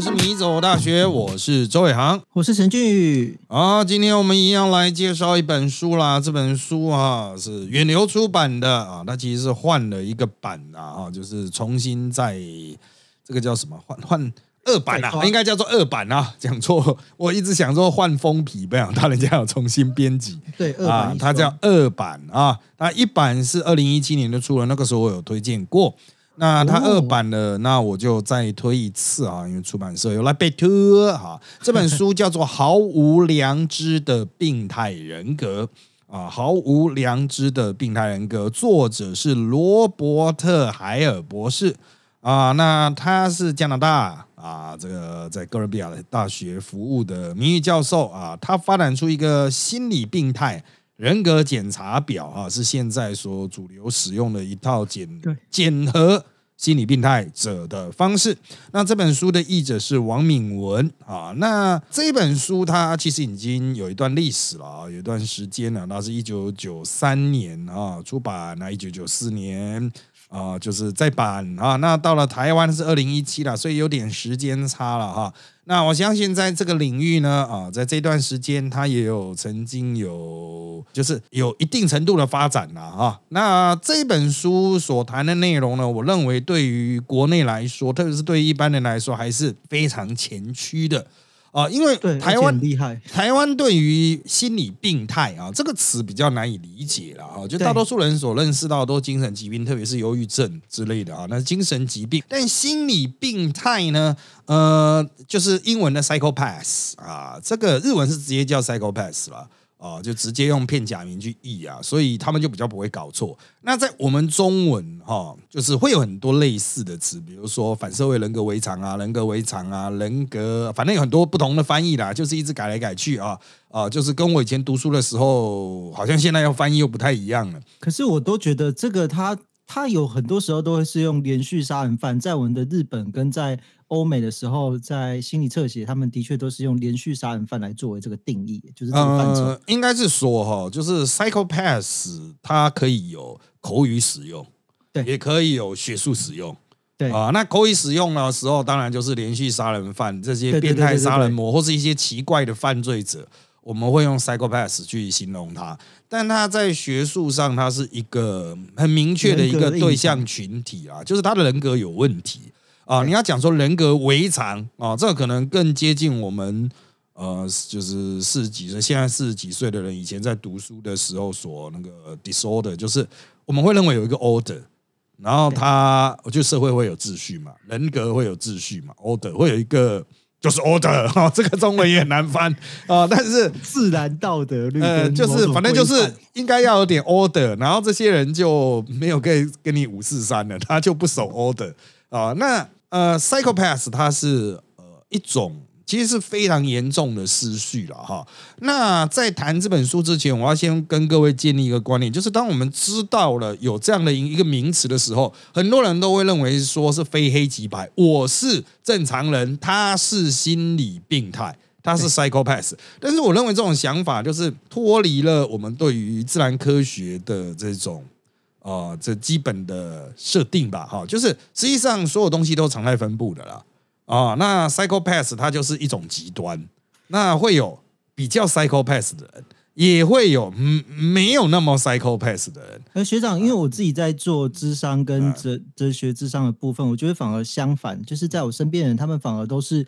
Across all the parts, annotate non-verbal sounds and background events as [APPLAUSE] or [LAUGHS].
们是米走大学，我是周伟航，我是陈俊宇。啊，今天我们一样来介绍一本书啦。这本书啊是远流出版的啊，它其实是换了一个版啊，啊，就是重新在这个叫什么换换二版啊，应该叫做二版啊，讲错，我一直想说换封皮，不想到人家有重新编辑。对，啊，它叫二版啊，那一版是二零一七年就出了，那个时候我有推荐过。那它二版的，那我就再推一次啊，因为出版社有来备托哈。这本书叫做《毫无良知的病态人格》啊，《毫无良知的病态人格》，作者是罗伯特海尔博士啊。那他是加拿大啊，这个在哥伦比亚的大学服务的名誉教授啊。他发展出一个心理病态。人格检查表啊，是现在所主流使用的一套检检核心理病态者的方式。那这本书的译者是王敏文啊。那这本书它其实已经有一段历史了啊，有一段时间了。那是一九九三年啊出版，那一九九四年啊就是再版啊。那到了台湾是二零一七了，所以有点时间差了哈。那我相信，在这个领域呢，啊，在这段时间，他也有曾经有，就是有一定程度的发展了哈。那这本书所谈的内容呢，我认为对于国内来说，特别是对一般人来说，还是非常前驱的。啊，因为台湾厉害，台湾对于心理病态啊这个词比较难以理解了啊，就大多数人所认识到都是精神疾病，特别是忧郁症之类的啊，那精神疾病。但心理病态呢，呃，就是英文的 psychopath 啊，这个日文是直接叫 psychopath 了。啊，就直接用片假名去译啊，所以他们就比较不会搞错。那在我们中文哈，就是会有很多类似的词，比如说反社会人格围场啊，人格围场啊，人格，反正有很多不同的翻译啦，就是一直改来改去啊啊，就是跟我以前读书的时候，好像现在要翻译又不太一样了。可是我都觉得这个它他有很多时候都会是用连续杀人犯，在我们的日本跟在。欧美的时候，在心理侧写，他们的确都是用连续杀人犯来作为这个定义，就是这个范畴。应该是说哈，就是 psychopath，它可以有口语使用，对，也可以有学术使用，对啊。那口语使用的时候，当然就是连续杀人犯这些变态杀人魔，或是一些奇怪的犯罪者，我们会用 psychopath 去形容他。但他在学术上，他是一个很明确的一个对象群体啊，就是他的人格有问题。啊，你要讲说人格违常啊，这个可能更接近我们呃，就是四十几岁，现在四十几岁的人以前在读书的时候所那个 disorder，就是我们会认为有一个 order，然后他，我觉得社会会有秩序嘛，人格会有秩序嘛，order 会有一个就是 order 哈，[LAUGHS] 这个中文也很难翻啊，但是 [LAUGHS] 自然道德律，呃，就是反正就是应该要有点 order，然后这些人就没有跟跟你五四三了，他就不守 order 啊，那。呃，psychopath 它是呃一种，其实是非常严重的思绪了哈。那在谈这本书之前，我要先跟各位建立一个观念，就是当我们知道了有这样的一个名词的时候，很多人都会认为说是非黑即白，我是正常人，他是心理病态，他是 psychopath。但是我认为这种想法就是脱离了我们对于自然科学的这种。哦，这基本的设定吧，哈，就是实际上所有东西都常态分布的啦。啊，那 psychopath 它就是一种极端，那会有比较 psychopath 的人，也会有嗯没有那么 psychopath 的人。而学长，因为我自己在做智商跟哲哲学智商的部分，我觉得反而相反，就是在我身边的人，他们反而都是。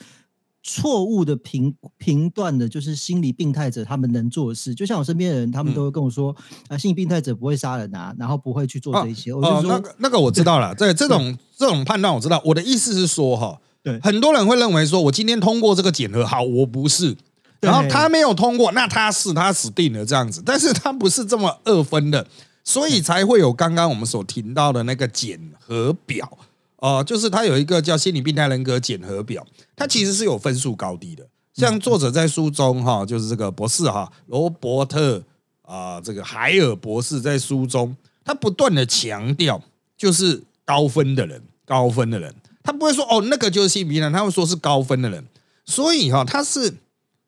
错误的评评断的，就是心理病态者他们能做的事。就像我身边的人，他们都会跟我说：“啊，心理病态者不会杀人啊，然后不会去做这些。”我就说：“那个那个我知道了，对这种这种判断我知道。我的意思是说，哈，对，很多人会认为说，我今天通过这个检核，好，我不是，然后他没有通过，那他是他死定了这样子。但是他不是这么二分的，所以才会有刚刚我们所听到的那个检核表。哦，就是他有一个叫心理病态人格检核表，它其实是有分数高低的。像作者在书中哈，就是这个博士哈，罗伯特啊，这个海尔博士在书中，他不断的强调，就是高分的人，高分的人，他不会说哦，那个就是心理病态，他会说是高分的人。所以哈，他是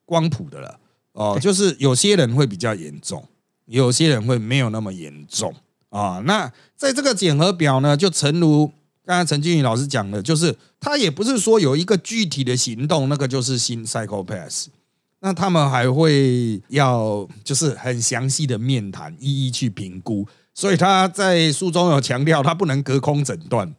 光谱的了哦，就是有些人会比较严重，有些人会没有那么严重啊。那在这个检核表呢，就诚如。刚才陈俊宇老师讲的，就是他也不是说有一个具体的行动，那个就是新 psychopath。那他们还会要就是很详细的面谈，一一去评估。所以他在书中有强调，他不能隔空诊断。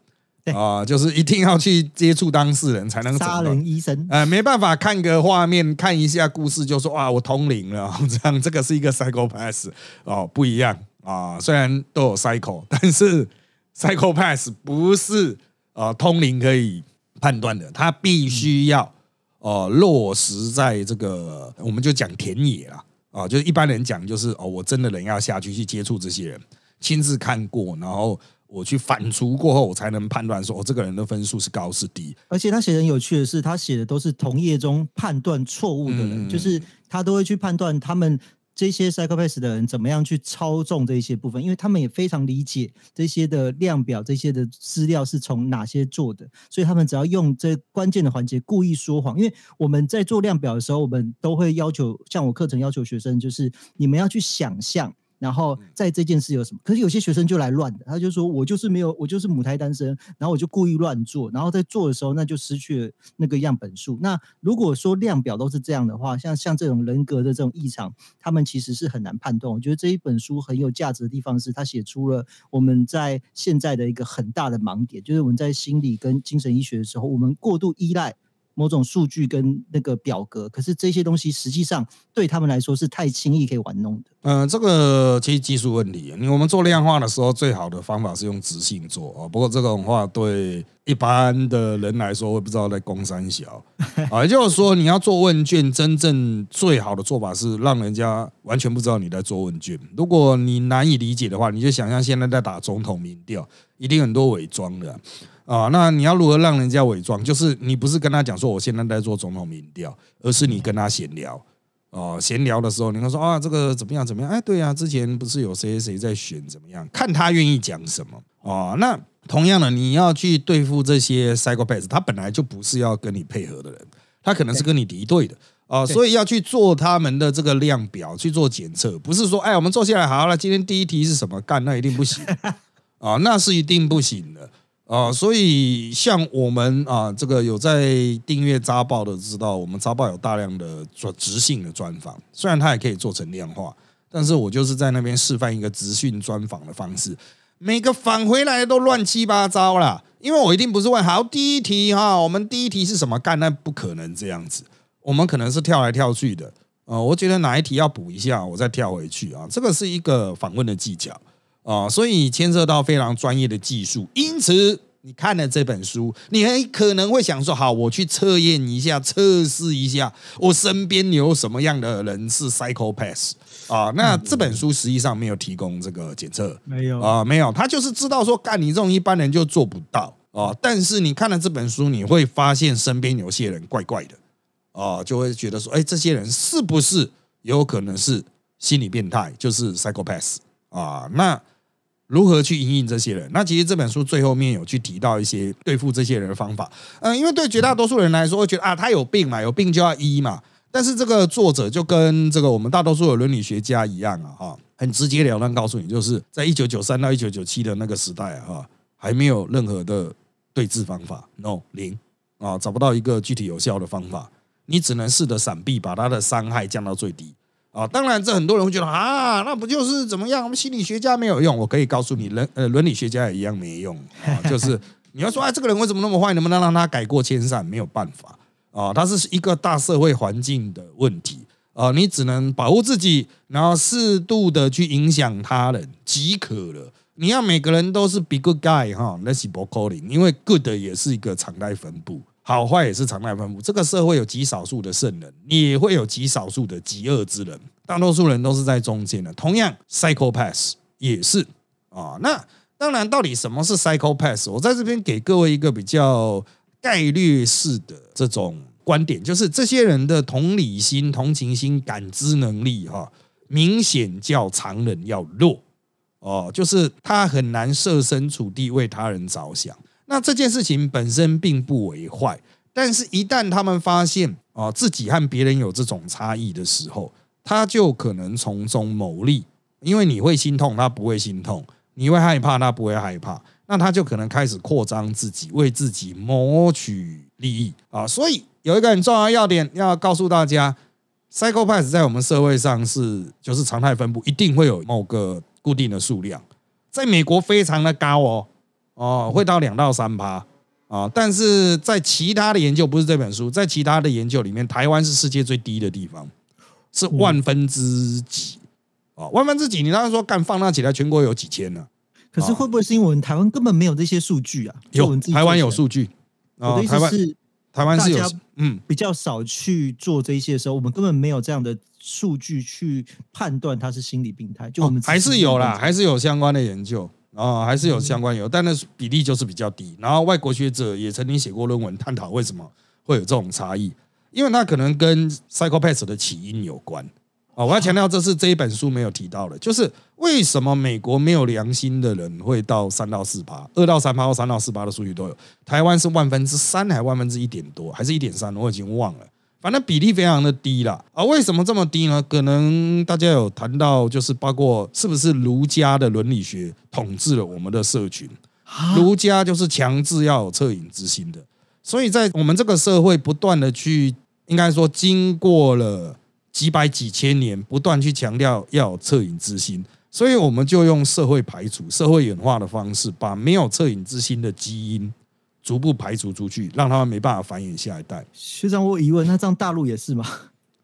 啊，就是一定要去接触当事人才能杀人医生。呃，没办法看个画面，看一下故事就说哇，我通灵了，[LAUGHS] 这样这个是一个 psychopath 哦，不一样啊。虽然都有 psycho，但是 [LAUGHS] psychopath 不是啊通灵可以判断的，他必须要哦落实在这个，我们就讲田野啦啊，就是一般人讲就是哦，我真的人要下去去接触这些人，亲自看过，然后。我去反刍过后，我才能判断说，哦，这个人的分数是高是低。而且他写的很有趣的是，他写的都是同业中判断错误的人，就是他都会去判断他们这些 psychopath 的人怎么样去操纵这一些部分，因为他们也非常理解这些的量表、这些的资料是从哪些做的，所以他们只要用这关键的环节故意说谎。因为我们在做量表的时候，我们都会要求，像我课程要求学生，就是你们要去想象。然后在这件事有什么？可是有些学生就来乱的，他就说我就是没有，我就是母胎单身，然后我就故意乱做，然后在做的时候那就失去了那个样本数。那如果说量表都是这样的话，像像这种人格的这种异常，他们其实是很难判断。我觉得这一本书很有价值的地方是，他写出了我们在现在的一个很大的盲点，就是我们在心理跟精神医学的时候，我们过度依赖。某种数据跟那个表格，可是这些东西实际上对他们来说是太轻易可以玩弄的。嗯，这个其实技术问题。你我们做量化的时候，最好的方法是用直性做啊。不过这种话对一般的人来说，会不知道在攻三小 [LAUGHS] 啊。也就是说，你要做问卷，真正最好的做法是让人家完全不知道你在做问卷。如果你难以理解的话，你就想象现在在打总统民调，一定很多伪装的。啊，那你要如何让人家伪装？就是你不是跟他讲说我现在在做总统民调，而是你跟他闲聊。哦，闲聊的时候，你会说啊，这个怎么样怎么样？哎，对呀，之前不是有谁谁在选怎么样？看他愿意讲什么。哦，那同样的，你要去对付这些 psychopath，他本来就不是要跟你配合的人，他可能是跟你敌对的。啊，所以要去做他们的这个量表，去做检测，不是说哎，我们坐下来好了，今天第一题是什么？干，那一定不行。啊，[LAUGHS] 那是一定不行的。啊，所以像我们啊，这个有在订阅《扎报》的知道，我们《扎报》有大量的做直性的专访，虽然它也可以做成量化，但是我就是在那边示范一个直讯专访的方式，每个返回来都乱七八糟啦，因为我一定不是问好第一题哈，我们第一题是什么干？那不可能这样子，我们可能是跳来跳去的，呃，我觉得哪一题要补一下，我再跳回去啊，这个是一个访问的技巧。啊，所以牵涉到非常专业的技术，因此你看了这本书，你很可能会想说：好，我去测验一下，测试一下，我身边有什么样的人是 psychopath 啊？那这本书实际上没有提供这个检测，没有啊，没有，他就是知道说，干你这种一般人就做不到啊。但是你看了这本书，你会发现身边有些人怪怪的啊，就会觉得说，哎，这些人是不是有可能是心理变态，就是 psychopath 啊？那如何去引引这些人？那其实这本书最后面有去提到一些对付这些人的方法。嗯，因为对绝大多数人来说，会觉得啊，他有病嘛，有病就要医嘛。但是这个作者就跟这个我们大多数的伦理学家一样啊，哈，很直截了当告诉你，就是在一九九三到一九九七的那个时代啊，哈，还没有任何的对治方法，no 零啊，找不到一个具体有效的方法，你只能试着闪避，把他的伤害降到最低。啊，当然，这很多人会觉得啊，那不就是怎么样？我们心理学家没有用，我可以告诉你，人呃伦理学家也一样没用啊。[LAUGHS] 就是你要说，哎，这个人为什么那么坏？能不能让他改过迁善？没有办法啊，他是一个大社会环境的问题啊。你只能保护自己，然后适度的去影响他人即可了。你要每个人都是 be good guy 哈，那是不可能，因为 good 也是一个常态分布。好坏也是常态分布，这个社会有极少数的圣人，也会有极少数的极恶之人，大多数人都是在中间的。同样，psychopath 也是啊。那当然，到底什么是 psychopath？我在这边给各位一个比较概率式的这种观点，就是这些人的同理心、同情心、感知能力，哈，明显较常人要弱哦，就是他很难设身处地为他人着想。那这件事情本身并不为坏，但是一旦他们发现啊自己和别人有这种差异的时候，他就可能从中牟利，因为你会心痛，他不会心痛；你会害怕，他不会害怕；那他就可能开始扩张自己，为自己谋取利益啊。所以有一个很重要的要点要告诉大家，psychopath 在我们社会上是就是常态分布，一定会有某个固定的数量，在美国非常的高哦哦，会到两到三趴啊。但是在其他的研究，不是这本书，在其他的研究里面，台湾是世界最低的地方，是万分之几啊？万分之几？你当时说干放大起来，全国有几千呢？可是会不会是因为我们台湾根本没有这些数据啊？有台湾有数据我的意思是，台湾是有嗯比较少去做这些的时候，我们根本没有这样的数据去判断他是心理病态。就我们还是有啦，还是有相关的研究啊，还是有相关有，但那比例就是比较低。然后外国学者也曾经写过论文探讨为什么会有这种差异，因为它可能跟 psychopath 的起因有关。哦，我要强调，这是这一本书没有提到的，就是为什么美国没有良心的人会到三到四趴，二到三趴或三到四趴的数据都有，台湾是万分之三还万分之一点多，还是一点三，我已经忘了，反正比例非常的低啦啊。为什么这么低呢？可能大家有谈到，就是包括是不是儒家的伦理学统治了我们的社群，儒家就是强制要有恻隐之心的，所以在我们这个社会不断的去，应该说经过了。几百几千年不断去强调要有恻隐之心，所以我们就用社会排除、社会演化的方式，把没有恻隐之心的基因逐步排除出去，让他们没办法繁衍下一代。学长，我疑问，那这样大陆也是吗？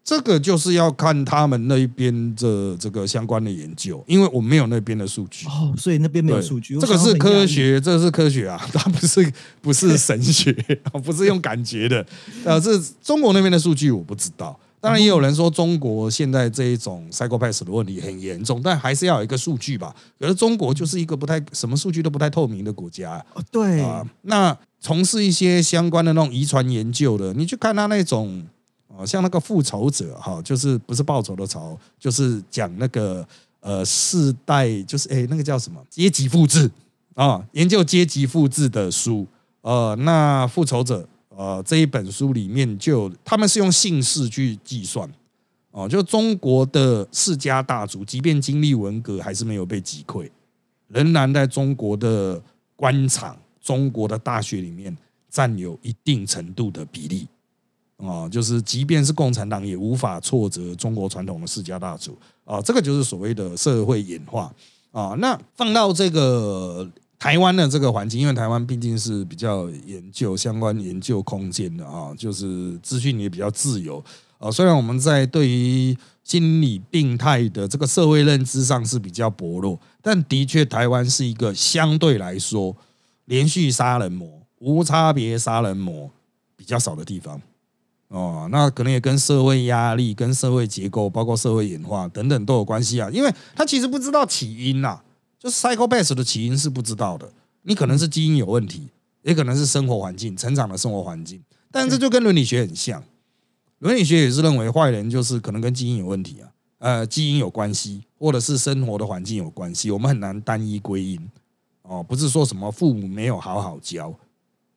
这个就是要看他们那边的这个相关的研究，因为我没有那边的数据哦，所以那边没有数据。这个是科学，这个是科学啊，[LAUGHS] 它不是不是神学，[LAUGHS] 不是用感觉的。呃，这中国那边的数据我不知道。当然也有人说中国现在这一种 psychopath 的问题很严重，但还是要有一个数据吧。可是中国就是一个不太什么数据都不太透明的国家。哦，对啊。那从事一些相关的那种遗传研究的，你去看他那种啊，像那个复仇者哈，就是不是报仇的仇，就是讲那个呃世代，就是哎那个叫什么阶级复制啊，研究阶级复制的书。呃，那复仇者。呃，这一本书里面就他们是用姓氏去计算，哦，就中国的世家大族，即便经历文革，还是没有被击溃，仍然在中国的官场、中国的大学里面占有一定程度的比例，啊，就是即便是共产党也无法挫折中国传统的世家大族，啊，这个就是所谓的社会演化，啊，那放到这个。台湾的这个环境，因为台湾毕竟是比较研究相关研究空间的啊，就是资讯也比较自由啊。虽然我们在对于心理病态的这个社会认知上是比较薄弱，但的确台湾是一个相对来说连续杀人魔、无差别杀人魔比较少的地方哦。那可能也跟社会压力、跟社会结构、包括社会演化等等都有关系啊。因为他其实不知道起因呐。就是 psychopath 的起因是不知道的，你可能是基因有问题，也可能是生活环境、成长的生活环境，但这就跟伦理学很像，伦理学也是认为坏人就是可能跟基因有问题啊，呃，基因有关系，或者是生活的环境有关系，我们很难单一归因哦，不是说什么父母没有好好教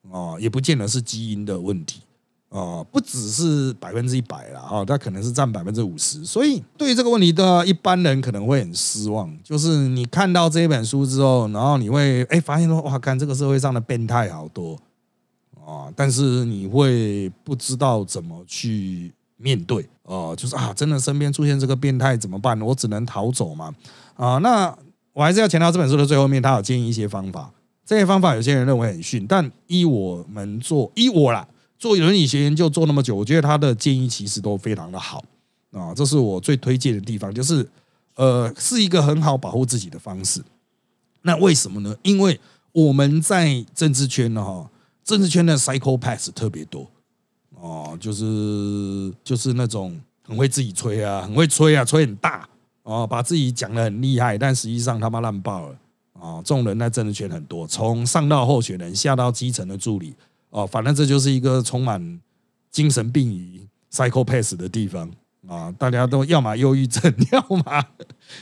哦，也不见得是基因的问题。哦，不只是百分之一百了哦，它可能是占百分之五十，所以对于这个问题的一般人可能会很失望。就是你看到这一本书之后，然后你会哎发现说哇，看这个社会上的变态好多啊，但是你会不知道怎么去面对哦，就是啊，真的身边出现这个变态怎么办？我只能逃走嘛啊？那我还是要强调这本书的最后面，他有建议一些方法，这些方法有些人认为很逊，但依我们做依我啦。做伦理学研究做那么久，我觉得他的建议其实都非常的好啊，这是我最推荐的地方，就是呃，是一个很好保护自己的方式。那为什么呢？因为我们在政治圈呢，哈，政治圈的 psychopath 特别多哦，就是就是那种很会自己吹啊，很会吹啊，吹很大哦，把自己讲的很厉害，但实际上他妈烂爆了啊！这种人在政治圈很多，从上到候选人，下到基层的助理。哦，反正这就是一个充满精神病与 psychopath 的地方啊！大家都要么忧郁症，[LAUGHS] 要么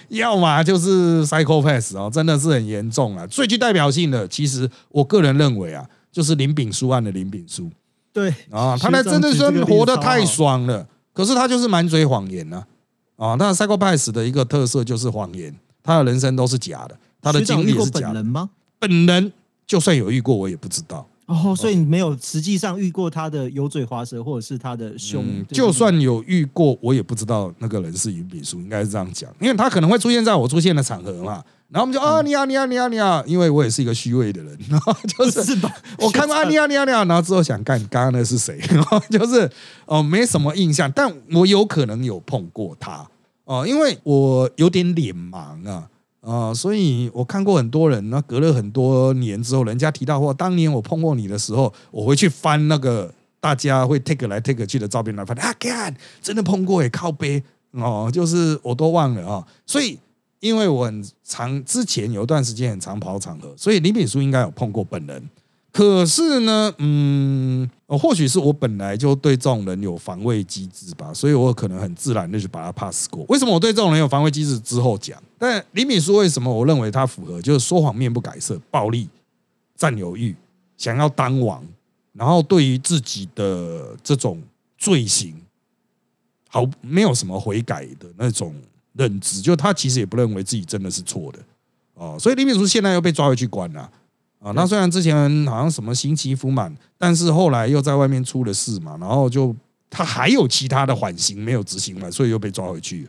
要么就是 psychopath 啊，真的是很严重啊！最具代表性的，其实我个人认为啊，就是林炳书案的林炳书。对啊，他那真的是活得太爽了，可是他就是满嘴谎言呢啊！那 psychopath 的一个特色就是谎言，他的人生都是假的，他的经历是假的吗？本人。就算有遇过，我也不知道。哦，所以你没有实际上遇过他的油嘴滑舌，或者是他的凶。就算有遇过，我也不知道那个人是云炳书，应该是这样讲，因为他可能会出现在我出现的场合嘛。然后我们就啊，你好，你好，你好，你好，因为我也是一个虚伪的人，然后 [LAUGHS] 就是我看到啊，你好，你好，你好，然后之后想干，刚刚那是谁？[LAUGHS] 就是哦，没什么印象，但我有可能有碰过他哦，因为我有点脸盲啊。啊，所以我看过很多人，那隔了很多年之后，人家提到或当年我碰过你的时候，我回去翻那个大家会 take 来 take 去的照片来翻啊，看真的碰过诶，靠背哦，就是我都忘了啊。所以因为我很长之前有一段时间很长跑场合，所以李炳书应该有碰过本人。可是呢，嗯，或许是我本来就对这种人有防卫机制吧，所以我可能很自然的就把他 pass 过。为什么我对这种人有防卫机制？之后讲。但李敏书为什么我认为他符合？就是说谎、面不改色、暴力、占有欲、想要当王，然后对于自己的这种罪行，好没有什么悔改的那种认知，就他其实也不认为自己真的是错的哦。所以李敏书现在又被抓回去关了。啊，那虽然之前好像什么刑期服满，但是后来又在外面出了事嘛，然后就他还有其他的缓刑没有执行嘛，所以又被抓回去。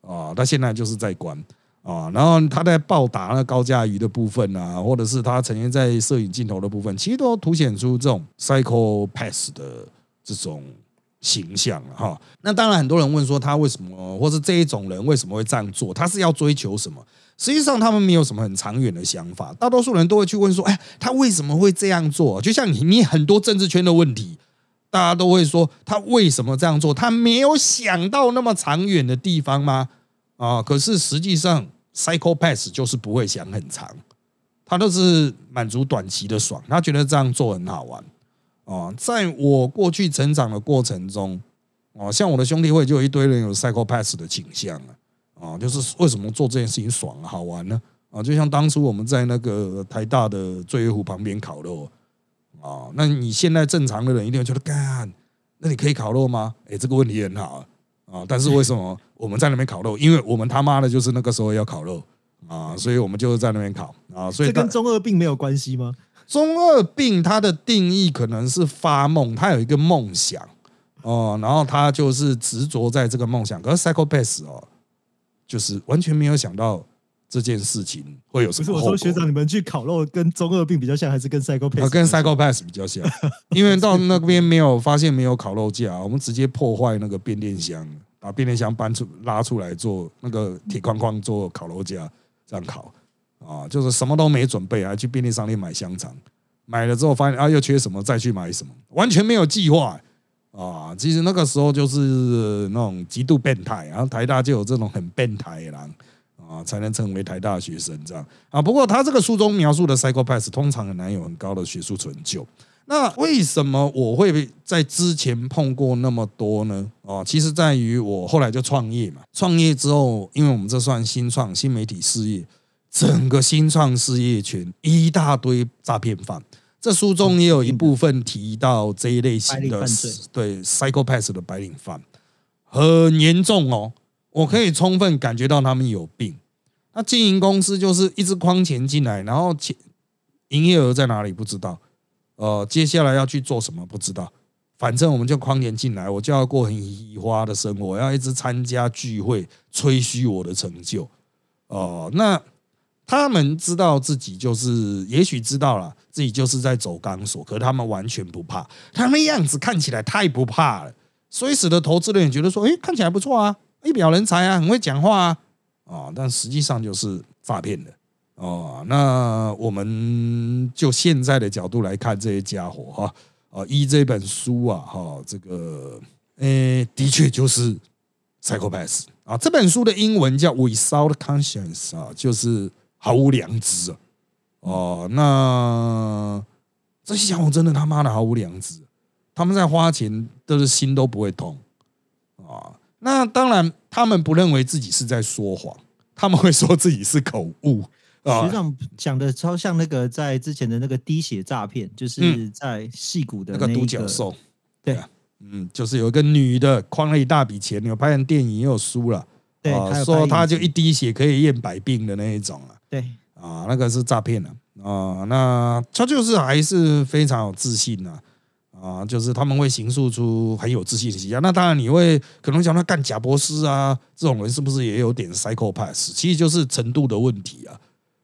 啊，他现在就是在关啊，然后他在暴打那高价鱼的部分啊，或者是他曾经在摄影镜头的部分，其实都凸显出这种 psycho pass 的这种形象了哈。那当然，很多人问说他为什么，或是这一种人为什么会这样做？他是要追求什么？实际上，他们没有什么很长远的想法。大多数人都会去问说：“哎，他为什么会这样做？”就像你，你很多政治圈的问题，大家都会说他为什么这样做？他没有想到那么长远的地方吗？啊！可是实际上，psychopath 就是不会想很长，他都是满足短期的爽。他觉得这样做很好玩。哦，在我过去成长的过程中，哦，像我的兄弟会就有一堆人有 psychopath 的倾向啊。啊，就是为什么做这件事情爽好玩呢？啊，就像当初我们在那个台大的醉月湖旁边烤肉啊，那你现在正常的人一定会觉得干，那你可以烤肉吗？哎，这个问题很好啊，但是为什么我们在那边烤肉？[LAUGHS] 因为我们他妈的就是那个时候要烤肉啊，所以我们就是在那边烤啊。所以这跟中二病没有关系吗？中二病它的定义可能是发梦，他有一个梦想哦，然后他就是执着在这个梦想。可是 psychopath 哦。就是完全没有想到这件事情会有什么。不是我说学长，你们去烤肉跟中二病比较像，还是跟 psychopath？跟 psychopath 比较像，因为到那边没有发现没有烤肉架，我们直接破坏那个变电箱，把变电箱搬出拉出来做那个铁框框做烤肉架，这样烤啊，就是什么都没准备，还去便利商店买香肠，买了之后发现啊又缺什么，再去买什么，完全没有计划。啊，其实那个时候就是那种极度变态，然后台大就有这种很变态的人啊，才能成为台大学生这样啊。不过他这个书中描述的 psychopath 通常很难有很高的学术成就。那为什么我会在之前碰过那么多呢？哦，其实在于我后来就创业嘛，创业之后，因为我们这算新创新媒体事业，整个新创事业群一大堆诈骗犯。这书中也有一部分提到这一类型的对 psychopath 的白领犯很严重哦，我可以充分感觉到他们有病。那经营公司就是一直框钱进来，然后钱营业额在哪里不知道，呃，接下来要去做什么不知道，反正我们就框钱进来，我就要过很移花的生活，要一直参加聚会吹嘘我的成就，哦，那。他们知道自己就是，也许知道了自己就是在走钢索，可他们完全不怕。他们样子看起来太不怕了，所以使得投资人也觉得说：“哎，看起来不错啊，一表人才啊，很会讲话啊。”啊，但实际上就是诈骗的哦。那我们就现在的角度来看这些家伙哈，啊，依这本书啊，哈，这个，诶，的确就是 psychopath 啊。这本书的英文叫 Without Conscience 啊，就是。毫无良知啊！哦，那这些家伙真的他妈的毫无良知，他们在花钱都是心都不会痛啊！那当然，他们不认为自己是在说谎，他们会说自己是口误啊。实际上讲的超像那个在之前的那个滴血诈骗，就是在戏骨的那个独角兽，对啊，嗯，就是有一个女的诓了一大笔钱，有拍成电影又输了。对，说他就一滴血可以验百病的那一种啊。对啊，那个是诈骗了啊，那他就是还是非常有自信呐。啊，就是他们会形塑出很有自信的形象。那当然，你会可能想到干贾博士啊，这种人是不是也有点 psychopath？其实就是程度的问题啊。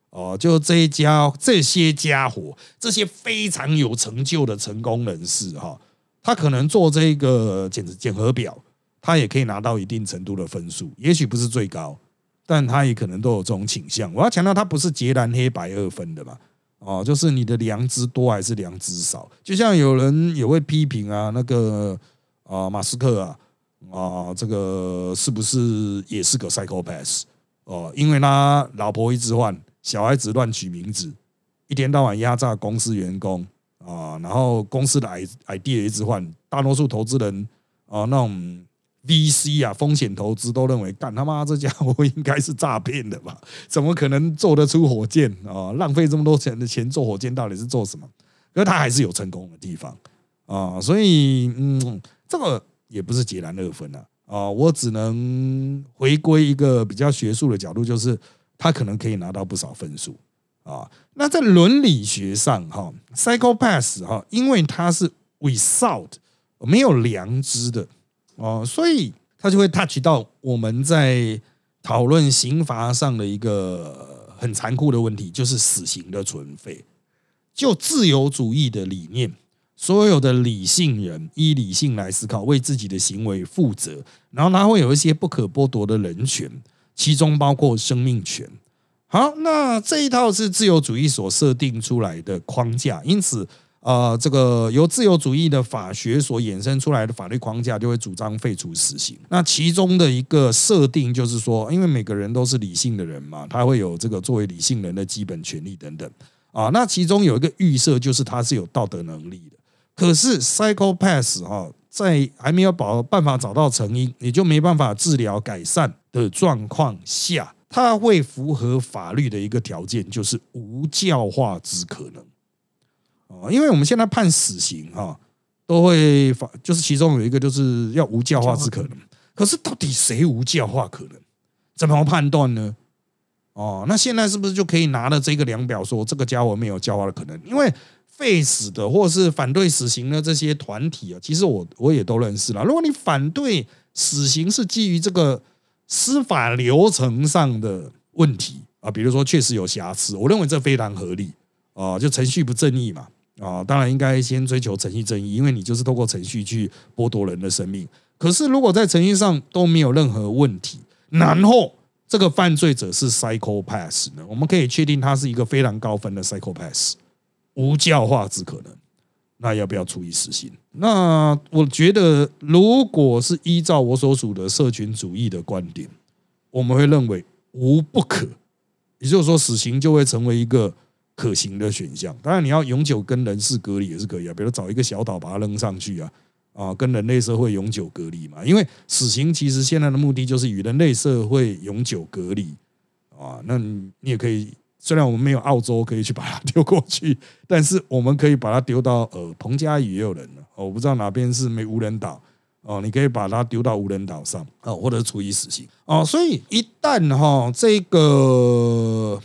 哦，就这一家这些家伙，这些非常有成就的成功人士哈，他可能做这个检检核表，他也可以拿到一定程度的分数，也许不是最高，但他也可能都有这种倾向。我要强调，他不是截然黑白二分的嘛。哦，就是你的良知多还是良知少？就像有人也会批评啊，那个啊，马斯克啊，啊，这个是不是也是个 psychopath？哦，因为他老婆一直换，小孩子乱取名字，一天到晚压榨公司员工啊，然后公司的 i idea 一直换，大多数投资人啊，那种。VC 啊，风险投资都认为干他妈这家伙应该是诈骗的吧？怎么可能做得出火箭啊？浪费这么多钱的钱做火箭，到底是做什么？可是他还是有成功的地方啊，所以嗯，这个也不是截然二分啊啊！我只能回归一个比较学术的角度，就是他可能可以拿到不少分数啊。那在伦理学上哈，psychopath 哈，因为他是 without 没有良知的。哦，所以他就会 touch 到我们在讨论刑罚上的一个很残酷的问题，就是死刑的存废。就自由主义的理念，所有的理性人依理性来思考，为自己的行为负责，然后他会有一些不可剥夺的人权，其中包括生命权。好，那这一套是自由主义所设定出来的框架，因此。呃，这个由自由主义的法学所衍生出来的法律框架，就会主张废除死刑。那其中的一个设定就是说，因为每个人都是理性的人嘛，他会有这个作为理性人的基本权利等等啊。那其中有一个预设，就是他是有道德能力的。可是 psychopath 哈，在还没有保办法找到成因，也就没办法治疗改善的状况下，他会符合法律的一个条件，就是无教化之可能。哦，因为我们现在判死刑哈，都会法就是其中有一个就是要无教化之可能。可是到底谁无教化可能？怎么判断呢？哦，那现在是不是就可以拿了这个量表说这个家伙没有教化的可能？因为废死的或是反对死刑的这些团体啊，其实我我也都认识了。如果你反对死刑是基于这个司法流程上的问题啊，比如说确实有瑕疵，我认为这非常合理啊，就程序不正义嘛。啊，当然应该先追求程序正义，因为你就是透过程序去剥夺人的生命。可是如果在程序上都没有任何问题，然后这个犯罪者是 psychopath 呢？我们可以确定他是一个非常高分的 psychopath，无教化之可能。那要不要处以死刑？那我觉得，如果是依照我所属的社群主义的观点，我们会认为无不可，也就是说，死刑就会成为一个。可行的选项，当然你要永久跟人事隔离也是可以啊，比如找一个小岛把它扔上去啊，啊，跟人类社会永久隔离嘛。因为死刑其实现在的目的就是与人类社会永久隔离啊。那你也可以，虽然我们没有澳洲可以去把它丢过去，但是我们可以把它丢到呃，彭加屿也有人了，我不知道哪边是没无人岛哦，你可以把它丢到无人岛上哦，或者处以死刑哦。所以一旦哈这个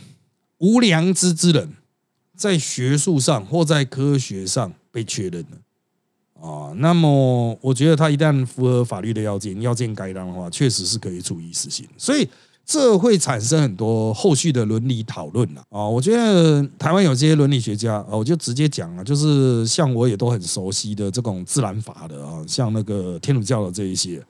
无良知之人。在学术上或在科学上被确认了啊，那么我觉得他一旦符合法律的要件，要件该当的话，确实是可以处以死刑。所以这会产生很多后续的伦理讨论了啊。我觉得台湾有些伦理学家啊，我就直接讲了，就是像我也都很熟悉的这种自然法的啊，像那个天主教的这一些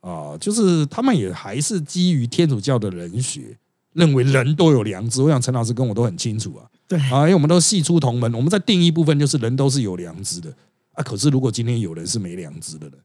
啊，就是他们也还是基于天主教的人学，认为人都有良知。我想陈老师跟我都很清楚啊。对啊，因为我们都系出同门，我们在定义部分就是人都是有良知的啊。可是如果今天有人是没良知的人？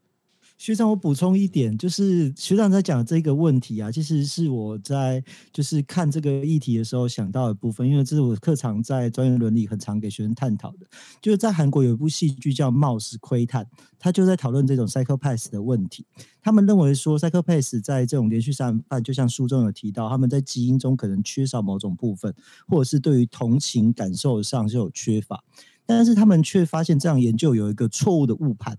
学长，我补充一点，就是学长在讲这个问题啊，其实是我在就是看这个议题的时候想到的部分，因为这是我课堂在专业伦理很常给学生探讨的。就是在韩国有一部戏剧叫《冒失窥探》，他就在讨论这种 psychopath 的问题。他们认为说，psychopath 在这种连续杀人犯，就像书中有提到，他们在基因中可能缺少某种部分，或者是对于同情感受上就有缺乏。但是他们却发现这样研究有一个错误的误判。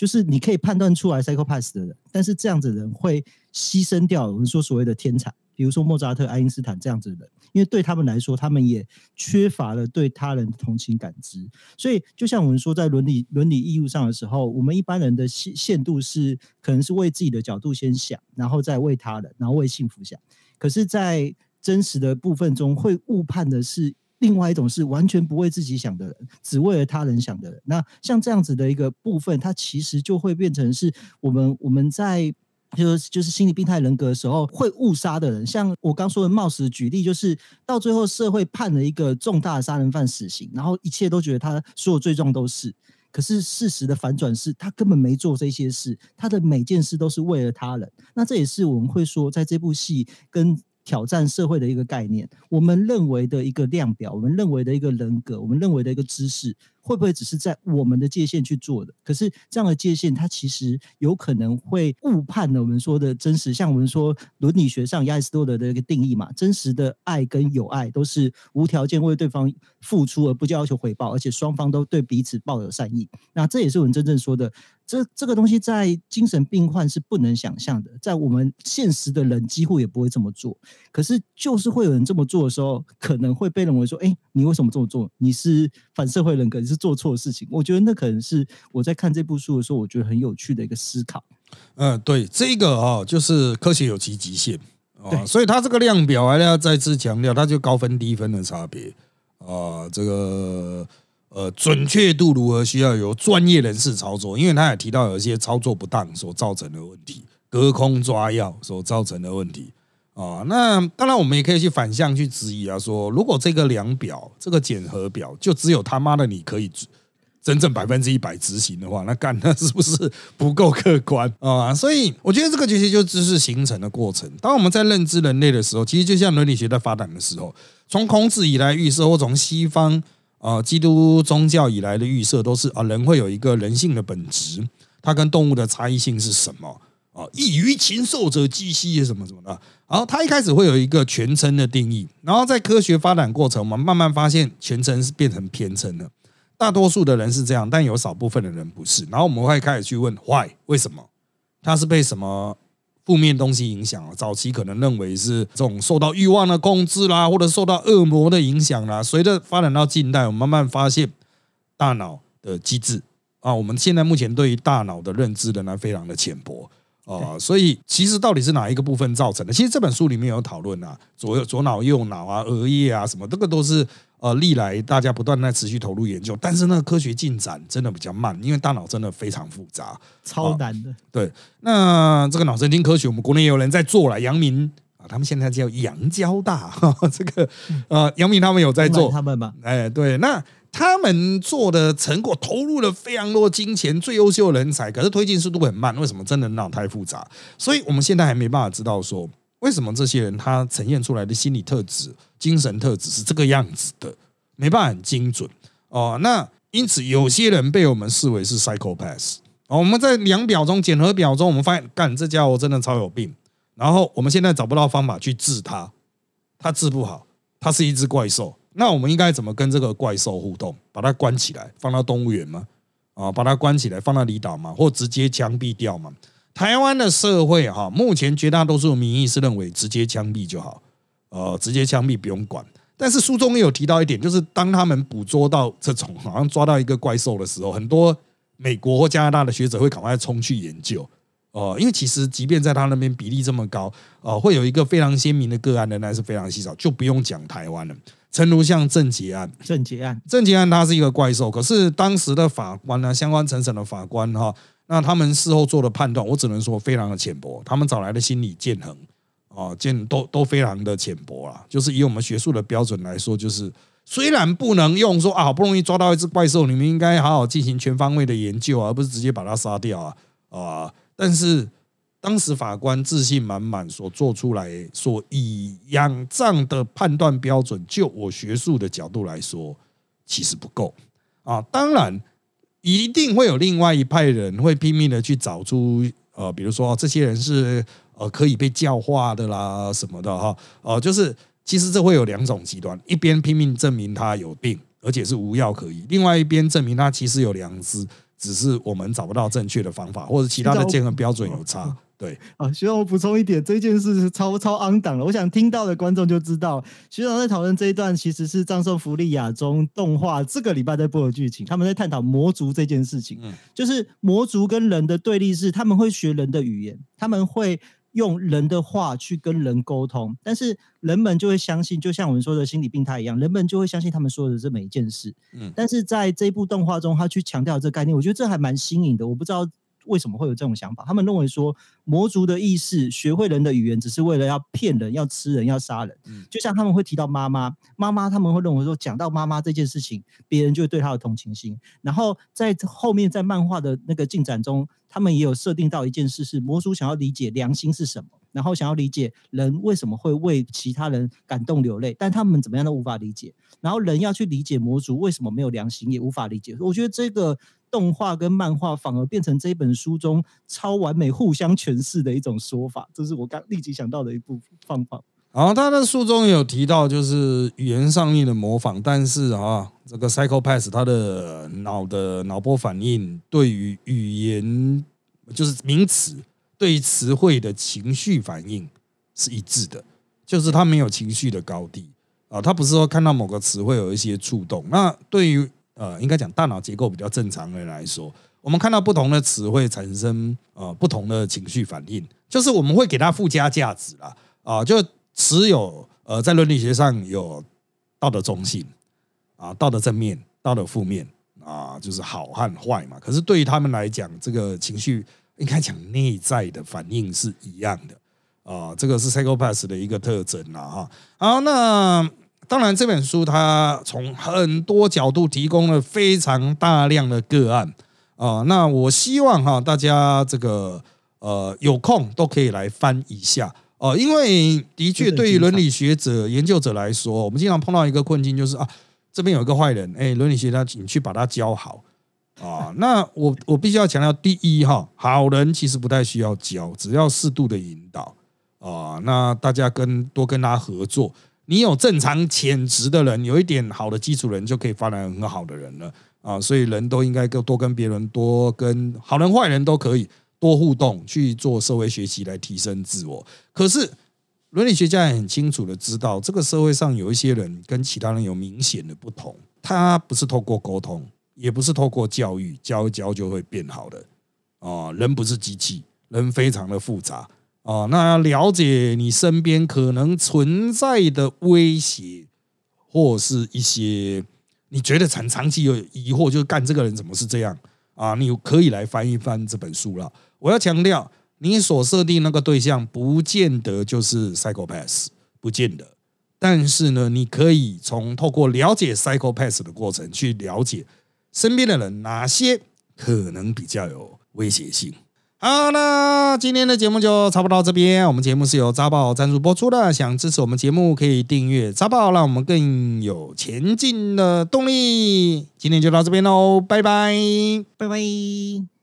就是你可以判断出来 psychopath 的人，但是这样子的人会牺牲掉我们说所谓的天才，比如说莫扎特、爱因斯坦这样子的人，因为对他们来说，他们也缺乏了对他人的同情感知。所以，就像我们说，在伦理伦理义务上的时候，我们一般人的限限度是可能是为自己的角度先想，然后再为他人，然后为幸福想。可是，在真实的部分中，会误判的是另外一种是完全不为自己想的人，只为了他人想的人。那像这样子的一个部分，它其实就会变成是我们我们在。就是就是心理病态人格的时候会误杀的人，像我刚说的冒死举例，就是到最后社会判了一个重大的杀人犯死刑，然后一切都觉得他所有罪状都是，可是事实的反转是他根本没做这些事，他的每件事都是为了他人。那这也是我们会说在这部戏跟。挑战社会的一个概念，我们认为的一个量表，我们认为的一个人格，我们认为的一个知识，会不会只是在我们的界限去做的？可是这样的界限，它其实有可能会误判了我们说的真实。像我们说伦理学上亚里士多德的一个定义嘛，[LAUGHS] 真实的爱跟友爱都是无条件为对方付出而不要求回报，而且双方都对彼此抱有善意。那这也是我们真正说的。这这个东西在精神病患是不能想象的，在我们现实的人几乎也不会这么做。可是就是会有人这么做的时候，可能会被认为说：“哎，你为什么这么做？你是反社会人格，是做错事情。”我觉得那可能是我在看这部书的时候，我觉得很有趣的一个思考。嗯，对，这个啊，就是科学有其极限啊，所以它这个量表还要再次强调，它就高分低分的差别啊，这个。呃，准确度如何需要由专业人士操作？因为他也提到有一些操作不当所造成的问题，隔空抓药所造成的问题啊。那当然，我们也可以去反向去质疑啊，说如果这个量表、这个检核表就只有他妈的你可以真正百分之一百执行的话，那干那是不是不够客观啊？所以我觉得这个其实就知识形成的过程。当我们在认知人类的时候，其实就像伦理学在发展的时候，从孔子以来预设，或从西方。啊，基督宗教以来的预设都是啊，人会有一个人性的本质，它跟动物的差异性是什么？啊，异于禽兽者鸡兮什么什么的。然后它一开始会有一个全称的定义，然后在科学发展过程，我们慢慢发现全称是变成偏称了。大多数的人是这样，但有少部分的人不是。然后我们会开始去问，why？为什么？它是被什么？负面东西影响啊，早期可能认为是这种受到欲望的控制啦，或者受到恶魔的影响啦。随着发展到近代，我们慢慢发现大脑的机制啊，我们现在目前对于大脑的认知仍然非常的浅薄啊，所以其实到底是哪一个部分造成的？其实这本书里面有讨论啊，左右左脑、右脑啊、额叶啊什么，这个都是。呃，历来大家不断在持续投入研究，但是那个科学进展真的比较慢，因为大脑真的非常复杂，超难的。对，那这个脑神经科学，我们国内也有人在做了，阳明啊，他们现在叫杨交大，[LAUGHS] 这个呃，杨明他们有在做，他们嘛，哎，对，那他们做的成果投入了非常多金钱，最优秀的人才，可是推进速度很慢，为什么？真的脑太复杂，所以我们现在还没办法知道说。为什么这些人他呈现出来的心理特质、精神特质是这个样子的？没办法很精准哦。那因此有些人被我们视为是 psychopath。哦，我们在量表中、检核表中，我们发现，干这家伙真的超有病。然后我们现在找不到方法去治他，他治不好，他是一只怪兽。那我们应该怎么跟这个怪兽互动？把它关起来，放到动物园吗？啊，把它关起来，放到离岛吗？或直接枪毙掉吗？台湾的社会哈，目前绝大多数民意是认为直接枪毙就好，呃，直接枪毙不用管。但是书中也有提到一点，就是当他们捕捉到这种好像抓到一个怪兽的时候，很多美国或加拿大的学者会赶快冲去研究哦，因为其实即便在他那边比例这么高，呃，会有一个非常鲜明的个案仍然是非常稀少，就不用讲台湾了。诚如像郑捷案，郑捷案，郑捷案他是一个怪兽，可是当时的法官呢，相关层审的法官哈。那他们事后做的判断，我只能说非常的浅薄。他们找来的心理建衡啊，建都都非常的浅薄啦。就是以我们学术的标准来说，就是虽然不能用说啊，好不容易抓到一只怪兽，你们应该好好进行全方位的研究，而不是直接把它杀掉啊啊！但是当时法官自信满满所做出来、所以仰仗的判断标准，就我学术的角度来说，其实不够啊。当然。一定会有另外一派人会拼命的去找出呃，比如说这些人是呃可以被教化的啦什么的哈，呃，就是其实这会有两种极端，一边拼命证明他有病，而且是无药可医；，另外一边证明他其实有良知，只是我们找不到正确的方法，或者其他的健康标准有差对，啊，学长，我补充一点，这件事是超超昂档了。我想听到的观众就知道，学长在讨论这一段其实是葬送福利亚中动画这个礼拜在播的剧情，他们在探讨魔族这件事情。嗯，就是魔族跟人的对立是，他们会学人的语言，他们会用人的话去跟人沟通，但是人们就会相信，就像我们说的心理病态一样，人们就会相信他们说的这每一件事。嗯，但是在这部动画中，他去强调这个概念，我觉得这还蛮新颖的。我不知道。为什么会有这种想法？他们认为说魔族的意识学会人的语言，只是为了要骗人、要吃人、要杀人。嗯，就像他们会提到妈妈，妈妈他们会认为说，讲到妈妈这件事情，别人就会对他有同情心。然后在后面在漫画的那个进展中，他们也有设定到一件事，是魔族想要理解良心是什么，然后想要理解人为什么会为其他人感动流泪，但他们怎么样都无法理解。然后人要去理解魔族为什么没有良心，也无法理解。我觉得这个。动画跟漫画反而变成这本书中超完美互相诠释的一种说法，这是我刚立即想到的一部方法。然后他的书中有提到，就是语言上面的模仿，但是啊，这个 Psychopath 他的脑的脑波反应对于语言就是名词对于词汇的情绪反应是一致的，就是他没有情绪的高低啊，他不是说看到某个词会有一些触动，那对于。呃，应该讲大脑结构比较正常的人来说，我们看到不同的词会产生呃不同的情绪反应，就是我们会给它附加价值啦。啊，就词有呃在伦理学上有道德中性啊，道德正面、道德负面啊，就是好和坏嘛。可是对于他们来讲，这个情绪应该讲内在的反应是一样的啊，这个是 psychopath 的一个特征啦哈。好，那。当然，这本书它从很多角度提供了非常大量的个案啊。那我希望哈，大家这个呃有空都可以来翻一下哦，因为的确对于伦理学者研究者来说，我们经常碰到一个困境，就是啊，这边有一个坏人，哎，伦理学家你去把他教好啊。[LAUGHS] 那我我必须要强调，第一哈，好人其实不太需要教，只要适度的引导啊。那大家跟多跟他合作。你有正常潜质的人，有一点好的基础人，就可以发展很好的人了啊！所以人都应该多多跟别人多跟好人坏人都可以多互动，去做社会学习来提升自我。可是伦理学家也很清楚的知道，这个社会上有一些人跟其他人有明显的不同，他不是透过沟通，也不是透过教育教一教就会变好的啊！人不是机器，人非常的复杂。哦，那要了解你身边可能存在的威胁，或是一些你觉得长长期有疑惑，就是干这个人怎么是这样啊？你可以来翻一翻这本书了。我要强调，你所设定那个对象不见得就是 psychopath，不见得。但是呢，你可以从透过了解 psychopath 的过程，去了解身边的人哪些可能比较有威胁性。好，那今天的节目就差不多到这边。我们节目是由扎宝赞助播出的，想支持我们节目可以订阅扎宝，让我们更有前进的动力。今天就到这边喽，拜拜，拜拜。